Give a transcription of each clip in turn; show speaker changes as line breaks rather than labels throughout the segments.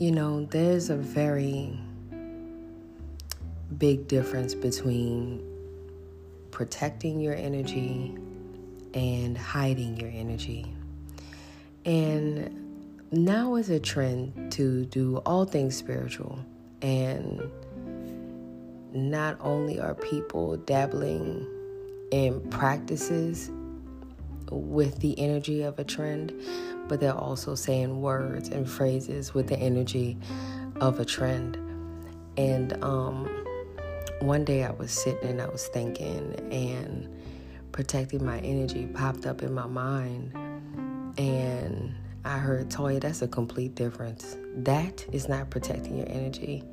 you know, there's a very big difference between protecting your energy and hiding your energy. And now is a trend to do all things spiritual. And not only are people dabbling in practices with the energy of a trend, but they're also saying words and phrases with the energy of a trend. And um, one day I was sitting and I was thinking, and protecting my energy popped up in my mind. And I heard, Toya, that's a complete difference. That is not protecting your energy.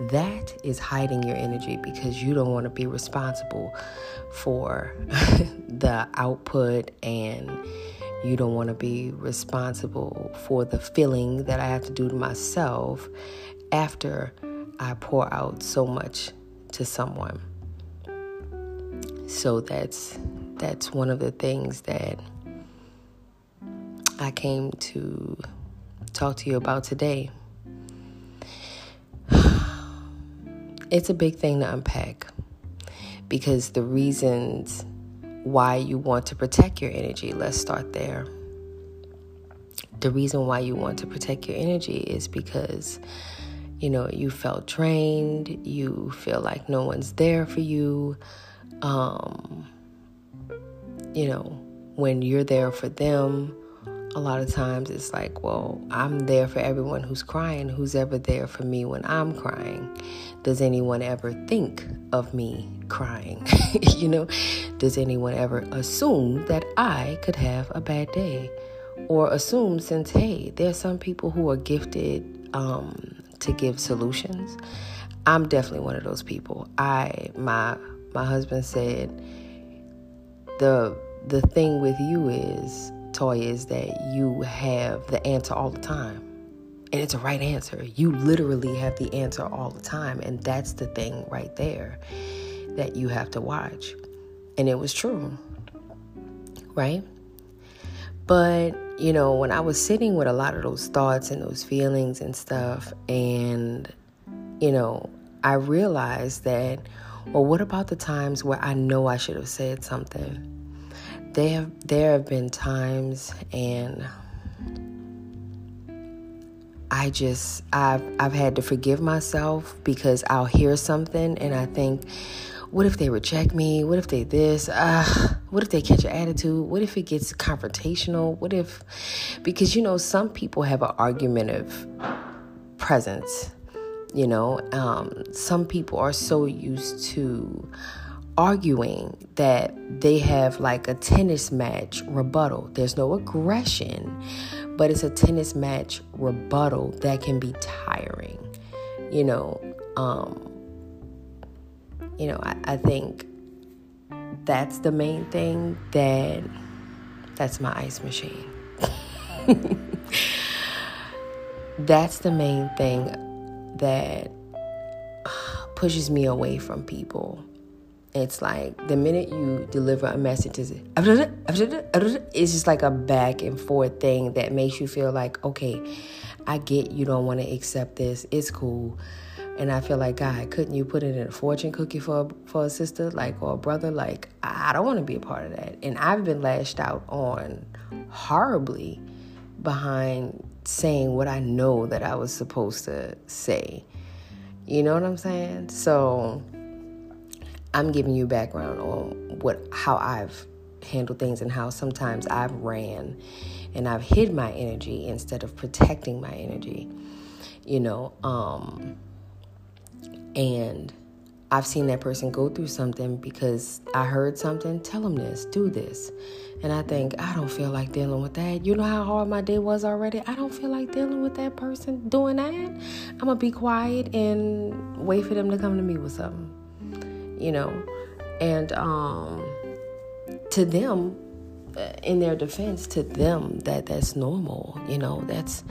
That is hiding your energy because you don't want to be responsible for the output and you don't want to be responsible for the feeling that I have to do to myself after I pour out so much to someone. So that's that's one of the things that I came to talk to you about today. It's a big thing to unpack because the reasons why you want to protect your energy, let's start there. The reason why you want to protect your energy is because you know you felt drained, you feel like no one's there for you. Um, you know, when you're there for them, a lot of times it's like, well, I'm there for everyone who's crying. Who's ever there for me when I'm crying? Does anyone ever think of me crying? you know, does anyone ever assume that I could have a bad day? Or assume since, hey, there are some people who are gifted um, to give solutions. I'm definitely one of those people. I my my husband said the the thing with you is Toy is that you have the answer all the time. And it's a right answer. You literally have the answer all the time. And that's the thing right there that you have to watch. And it was true. Right? But, you know, when I was sitting with a lot of those thoughts and those feelings and stuff, and, you know, I realized that, well, what about the times where I know I should have said something? There have there have been times and I just I've I've had to forgive myself because I'll hear something and I think what if they reject me? What if they this? Uh, what if they catch an attitude? What if it gets confrontational? What if because you know some people have an argumentative presence. You know, um, some people are so used to arguing that they have like a tennis match rebuttal. There's no aggression, but it's a tennis match rebuttal that can be tiring. You know, um, you know, I, I think that's the main thing that that's my ice machine. that's the main thing that pushes me away from people it's like the minute you deliver a message, it's just like a back and forth thing that makes you feel like, okay, I get you don't want to accept this. It's cool. And I feel like, God, couldn't you put it in a fortune cookie for for a sister, like or a brother? Like, I don't want to be a part of that. And I've been lashed out on horribly behind saying what I know that I was supposed to say. You know what I'm saying? So I'm giving you background on what how I've handled things and how sometimes I've ran and I've hid my energy instead of protecting my energy. You know, um and I've seen that person go through something because I heard something, tell them this, do this. And I think, I don't feel like dealing with that. You know how hard my day was already? I don't feel like dealing with that person doing that. I'm going to be quiet and wait for them to come to me with something you know. And um, to them, uh, in their defense, to them, that that's normal, you know. That's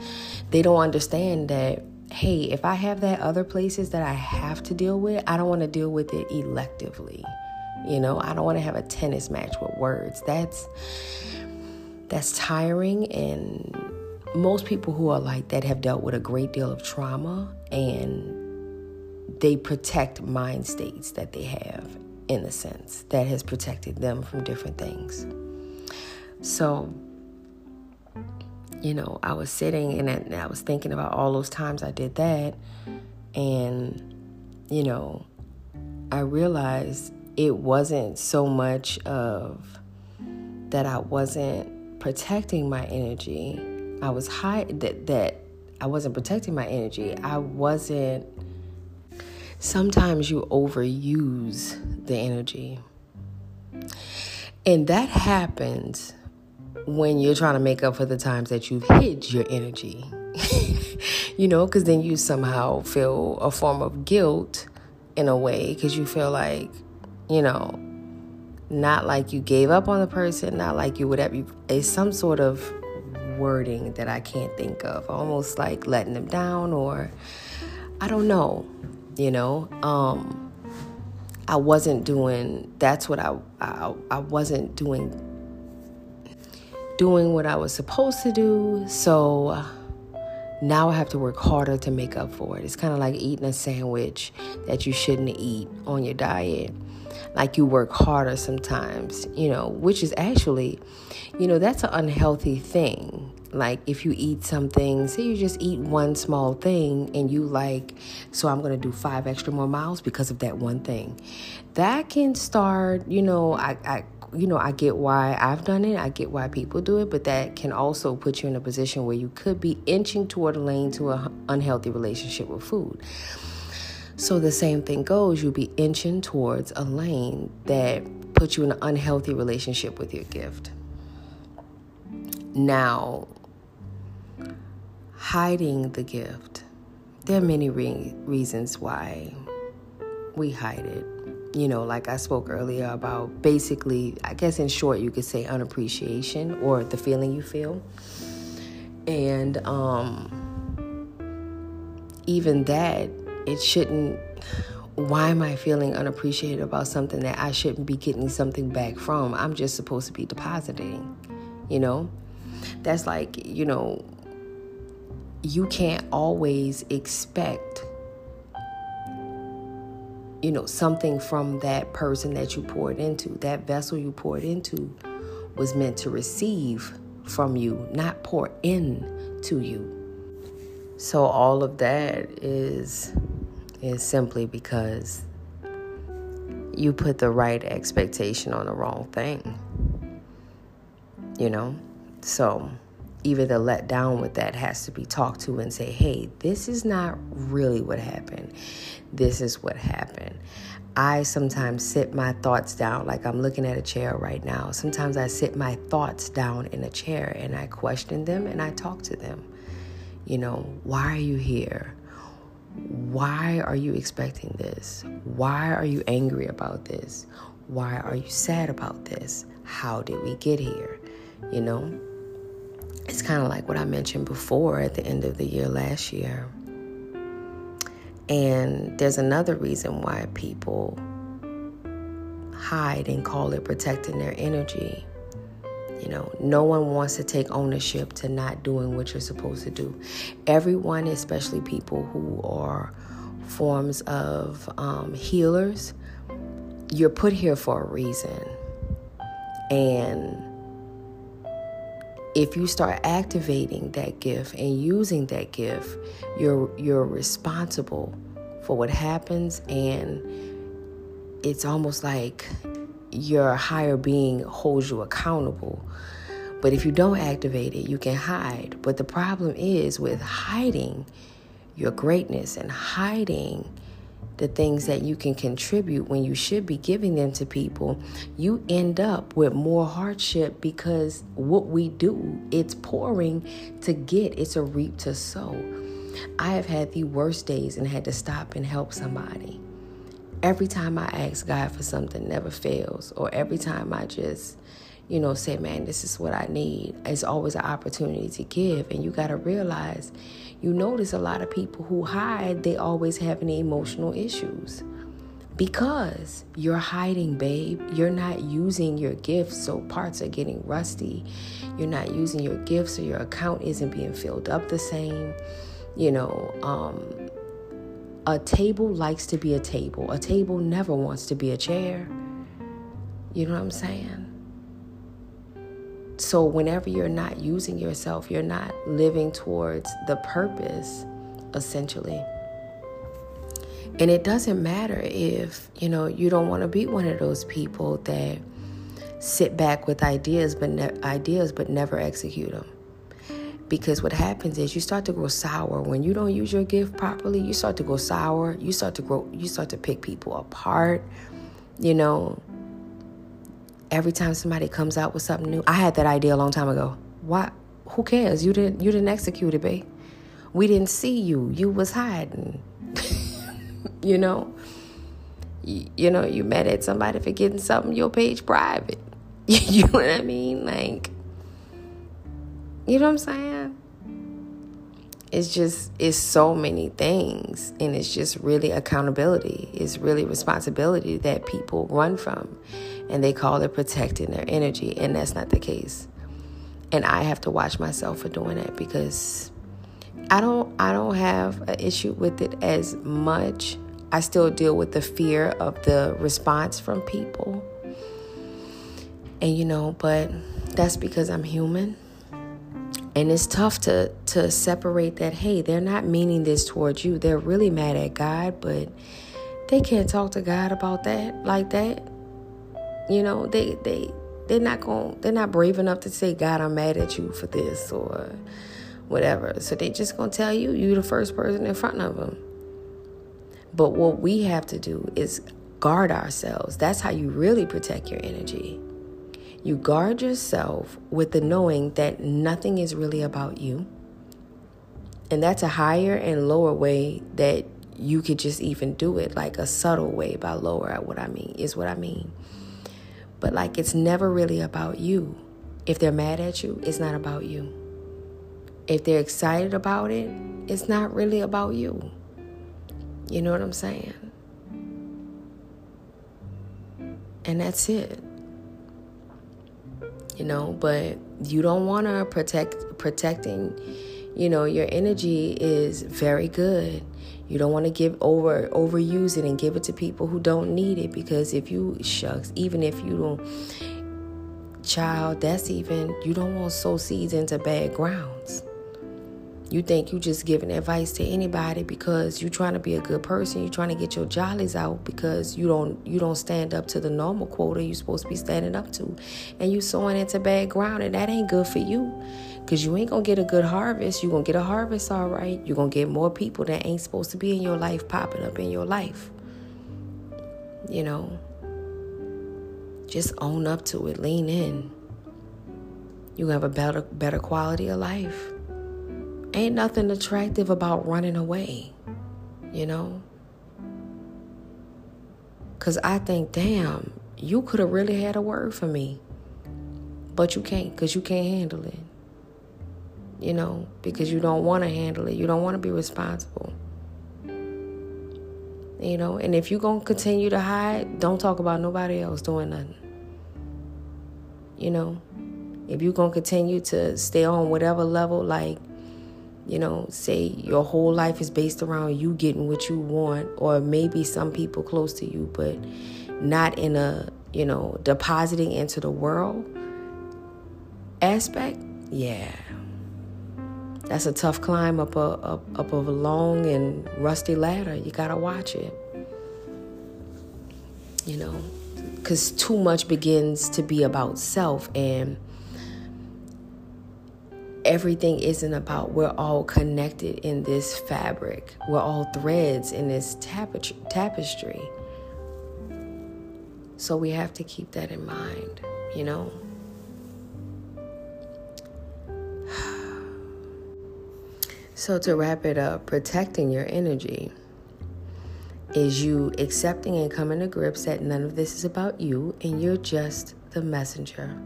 they don't understand that. Hey, if I have that other places that I have to deal with, I don't want to deal with it electively. You know, I don't want to have a tennis match with words. That's that's tiring and most people who are like that have dealt with a great deal of trauma and they protect mind states that they have in a sense that has protected them from different things. So, you know, I was sitting and I was thinking about all those times I did that, and, you know, I realized it wasn't so much of that I wasn't protecting my energy. I was high that that I wasn't protecting my energy. I wasn't sometimes you overuse the energy. And that happens when you're trying to make up for the times that you've hid your energy. you know, because then you somehow feel a form of guilt in a way because you feel like, you know, not like you gave up on the person, not like you whatever. It's some sort of wording that I can't think of, almost like letting them down or I don't know, you know. Um, I wasn't doing. That's what I I, I wasn't doing. Doing what I was supposed to do, so now I have to work harder to make up for it. It's kind of like eating a sandwich that you shouldn't eat on your diet. Like you work harder sometimes, you know, which is actually, you know, that's an unhealthy thing. Like if you eat something, say you just eat one small thing and you like, so I'm gonna do five extra more miles because of that one thing. That can start, you know, I, I you know, I get why I've done it. I get why people do it, but that can also put you in a position where you could be inching toward a lane to an unhealthy relationship with food. So the same thing goes, you'll be inching towards a lane that puts you in an unhealthy relationship with your gift. Now, hiding the gift. There are many re- reasons why we hide it you know, like I spoke earlier about basically, I guess in short, you could say unappreciation or the feeling you feel. And um, even that, it shouldn't. Why am I feeling unappreciated about something that I shouldn't be getting something back from? I'm just supposed to be depositing, you know? That's like, you know, you can't always expect you know, something from that person that you poured into. That vessel you poured into was meant to receive from you, not pour in to you. So all of that is is simply because you put the right expectation on the wrong thing. You know? So even the let down with that has to be talked to and say, hey, this is not really what happened. This is what happened. I sometimes sit my thoughts down, like I'm looking at a chair right now. Sometimes I sit my thoughts down in a chair and I question them and I talk to them. You know, why are you here? Why are you expecting this? Why are you angry about this? Why are you sad about this? How did we get here? You know? It's kind of like what I mentioned before at the end of the year last year. And there's another reason why people hide and call it protecting their energy. You know, no one wants to take ownership to not doing what you're supposed to do. Everyone, especially people who are forms of um, healers, you're put here for a reason. And if you start activating that gift and using that gift, you're you're responsible for what happens and it's almost like your higher being holds you accountable. But if you don't activate it, you can hide. But the problem is with hiding your greatness and hiding the things that you can contribute when you should be giving them to people, you end up with more hardship because what we do, it's pouring to get, it's a reap to sow. I have had the worst days and had to stop and help somebody. Every time I ask God for something, never fails. Or every time I just, you know, say, man, this is what I need, it's always an opportunity to give. And you got to realize you notice a lot of people who hide, they always have any emotional issues. Because you're hiding, babe. You're not using your gifts, so parts are getting rusty. You're not using your gifts, so your account isn't being filled up the same. You know, um, a table likes to be a table. A table never wants to be a chair. You know what I'm saying? So, whenever you're not using yourself, you're not living towards the purpose, essentially. And it doesn't matter if, you know, you don't want to be one of those people that sit back with ideas but ne- ideas but never execute them. Because what happens is you start to grow sour when you don't use your gift properly. You start to go sour. You start to grow. You start to pick people apart. You know. Every time somebody comes out with something new, I had that idea a long time ago. Why? Who cares? You didn't. You didn't execute it, babe. We didn't see you. You was hiding. you know you, you, know you mad at somebody for getting something your page private you know what i mean like you know what i'm saying it's just it's so many things and it's just really accountability it's really responsibility that people run from and they call it protecting their energy and that's not the case and i have to watch myself for doing that because i don't i don't have an issue with it as much I still deal with the fear of the response from people. And you know, but that's because I'm human. And it's tough to to separate that hey, they're not meaning this towards you. They're really mad at God, but they can't talk to God about that like that. You know, they they they're not going they're not brave enough to say god i'm mad at you for this or whatever so they just gonna tell you you the first person in front of them but what we have to do is guard ourselves. That's how you really protect your energy. You guard yourself with the knowing that nothing is really about you. And that's a higher and lower way that you could just even do it, like a subtle way by lower at what I mean, is what I mean. But like it's never really about you. If they're mad at you, it's not about you. If they're excited about it, it's not really about you. You know what I'm saying? And that's it. You know, but you don't want to protect protecting, you know, your energy is very good. You don't want to give over overuse it and give it to people who don't need it because if you shucks, even if you don't child, that's even you don't want sow seeds into bad grounds. You think you just giving advice to anybody because you're trying to be a good person. You're trying to get your jollies out because you don't you don't stand up to the normal quota you're supposed to be standing up to, and you sowing into bad ground, and that ain't good for you, cause you ain't gonna get a good harvest. You gonna get a harvest, all right. You're gonna get more people that ain't supposed to be in your life popping up in your life. You know, just own up to it. Lean in. You have a better better quality of life. Ain't nothing attractive about running away, you know? Because I think, damn, you could have really had a word for me. But you can't because you can't handle it. You know, because you don't want to handle it. You don't want to be responsible. You know, and if you're going to continue to hide, don't talk about nobody else doing nothing. You know, if you're going to continue to stay on whatever level, like, you know, say your whole life is based around you getting what you want, or maybe some people close to you, but not in a, you know, depositing into the world aspect, yeah. That's a tough climb up a up, up a long and rusty ladder. You gotta watch it. You know, because too much begins to be about self and everything isn't about we're all connected in this fabric. We're all threads in this tapestry. So we have to keep that in mind, you know? So, to wrap it up, protecting your energy is you accepting and coming to grips that none of this is about you and you're just the messenger.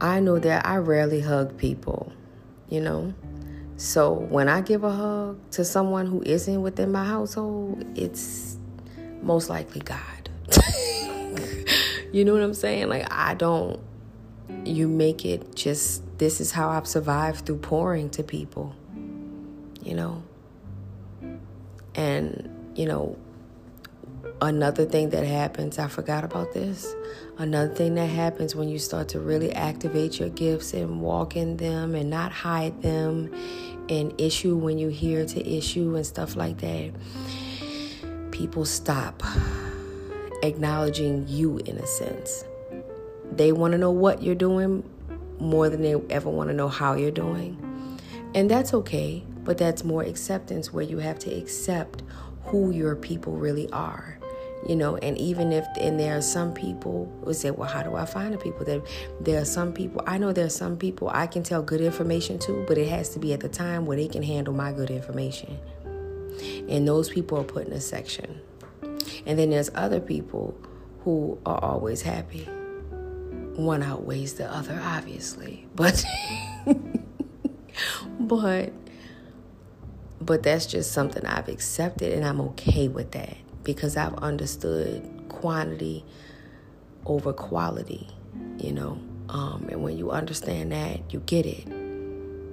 I know that I rarely hug people, you know. So when I give a hug to someone who isn't within my household, it's most likely God. you know what I'm saying? Like, I don't, you make it just, this is how I've survived through pouring to people, you know? And, you know, another thing that happens, I forgot about this. Another thing that happens when you start to really activate your gifts and walk in them and not hide them and issue when you hear to issue and stuff like that, people stop acknowledging you in a sense. They want to know what you're doing more than they ever want to know how you're doing. And that's okay, but that's more acceptance where you have to accept who your people really are you know and even if and there are some people who say well how do i find the people? That there are some people i know there are some people i can tell good information to but it has to be at the time where they can handle my good information. And those people are put in a section. And then there's other people who are always happy. One outweighs the other obviously but but but that's just something i've accepted and i'm okay with that because I've understood quantity over quality, you know. Um, and when you understand that, you get it.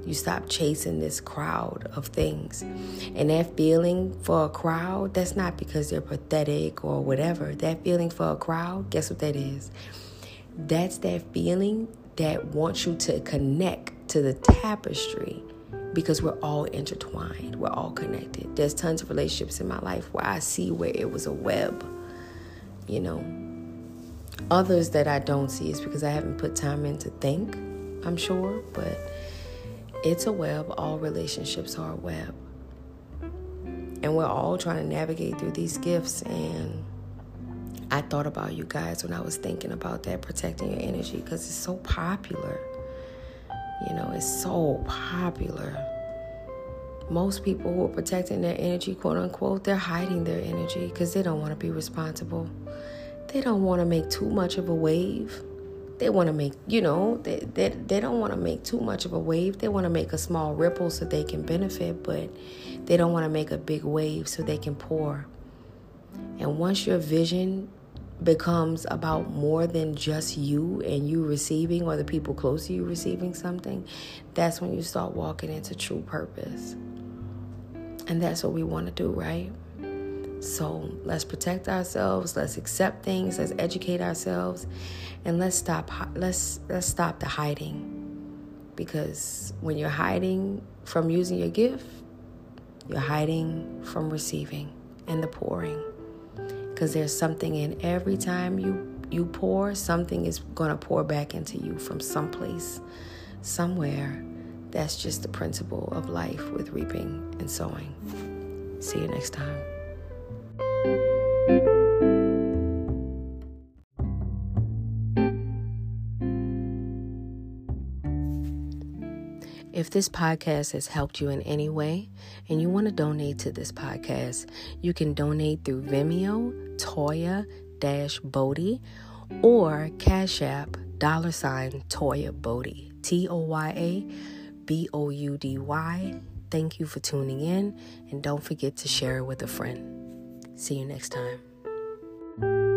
You stop chasing this crowd of things. And that feeling for a crowd, that's not because they're pathetic or whatever. That feeling for a crowd, guess what that is? That's that feeling that wants you to connect to the tapestry because we're all intertwined, we're all connected. There's tons of relationships in my life where I see where it was a web, you know. Others that I don't see is because I haven't put time in to think, I'm sure, but it's a web. All relationships are a web. And we're all trying to navigate through these gifts. And I thought about you guys when I was thinking about that, protecting your energy, because it's so popular. You know, it's so popular. Most people who are protecting their energy, quote unquote, they're hiding their energy because they don't want to be responsible. They don't want to make too much of a wave. They want to make, you know, they, they, they don't want to make too much of a wave. They want to make a small ripple so they can benefit, but they don't want to make a big wave so they can pour. And once your vision becomes about more than just you and you receiving or the people close to you receiving something, that's when you start walking into true purpose. And that's what we want to do, right? So let's protect ourselves, let's accept things, let's educate ourselves, and let's stop let's let's stop the hiding. Because when you're hiding from using your gift, you're hiding from receiving and the pouring because there's something in every time you you pour something is going to pour back into you from someplace somewhere that's just the principle of life with reaping and sowing see you next time If this podcast has helped you in any way and you want to donate to this podcast, you can donate through Venmo, Toya Boudy, or Cash App dollar sign Toya Boudy. T O Y A B O U D Y. Thank you for tuning in and don't forget to share it with a friend. See you next time.